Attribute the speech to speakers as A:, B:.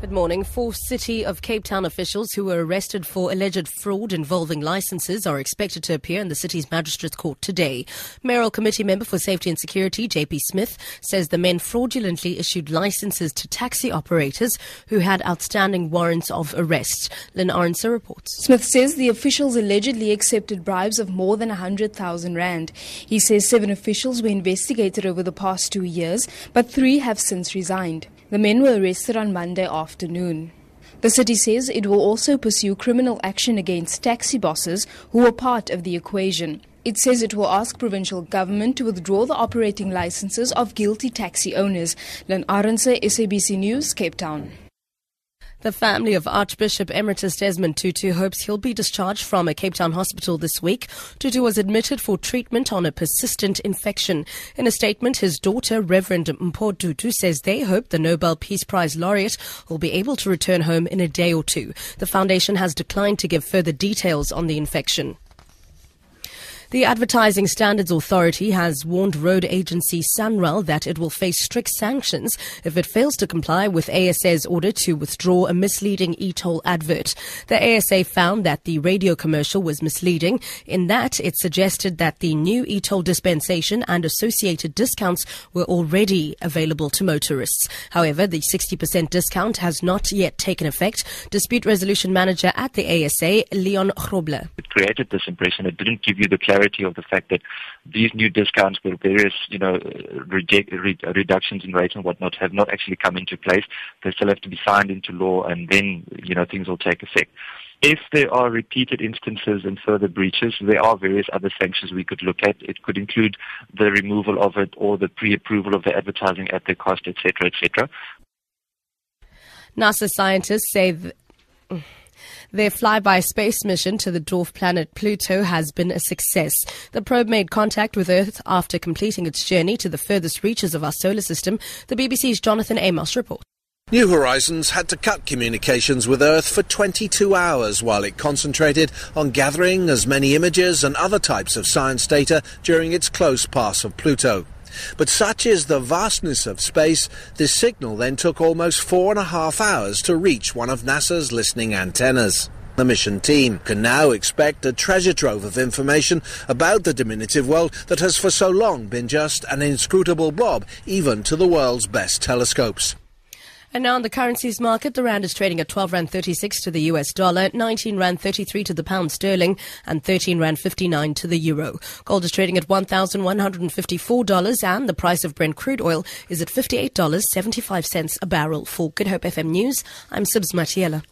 A: Good morning. Four City of Cape Town officials who were arrested for alleged fraud involving licenses are expected to appear in the city's magistrates court today. Mayoral Committee member for Safety and Security, JP Smith, says the men fraudulently issued licenses to taxi operators who had outstanding warrants of arrest. Len Arendse reports.
B: Smith says the officials allegedly accepted bribes of more than 100,000 rand. He says seven officials were investigated over the past two years, but three have since resigned. The men were arrested on Monday afternoon. The city says it will also pursue criminal action against taxi bosses who were part of the equation. It says it will ask provincial government to withdraw the operating licenses of guilty taxi owners. Len Arendse, SABC News, Cape Town.
A: The family of Archbishop Emeritus Desmond Tutu hopes he'll be discharged from a Cape Town hospital this week. Tutu was admitted for treatment on a persistent infection. In a statement, his daughter, Reverend Mpho Tutu, says they hope the Nobel Peace Prize laureate will be able to return home in a day or two. The foundation has declined to give further details on the infection. The Advertising Standards Authority has warned road agency Sanral that it will face strict sanctions if it fails to comply with ASA's order to withdraw a misleading e-toll advert. The ASA found that the radio commercial was misleading in that it suggested that the new e-toll dispensation and associated discounts were already available to motorists. However, the 60% discount has not yet taken effect. Dispute resolution manager at the ASA, Leon Grobler.
C: It created this impression. It didn't give you the clarity clarity of the fact that these new discounts with various, you know, reject, re- reductions in rates and whatnot have not actually come into place. They still have to be signed into law and then, you know, things will take effect. If there are repeated instances and further breaches, there are various other sanctions we could look at. It could include the removal of it or the pre-approval of the advertising at the cost, etc., etc.
A: NASA scientists say. Th- their flyby space mission to the dwarf planet Pluto has been a success. The probe made contact with Earth after completing its journey to the furthest reaches of our solar system. The BBC's Jonathan Amos reports.
D: New Horizons had to cut communications with Earth for 22 hours while it concentrated on gathering as many images and other types of science data during its close pass of Pluto. But such is the vastness of space, this signal then took almost four and a half hours to reach one of NASA's listening antennas. The mission team can now expect a treasure trove of information about the diminutive world that has for so long been just an inscrutable blob, even to the world's best telescopes.
A: And now on the currencies market, the rand is trading at 12 rand 36 to the US dollar, 19 rand 33 to the pound sterling, and 13 rand 59 to the euro. Gold is trading at $1,154 and the price of Brent crude oil is at $58.75 a barrel. For Good Hope FM News, I'm Sibs Matiela.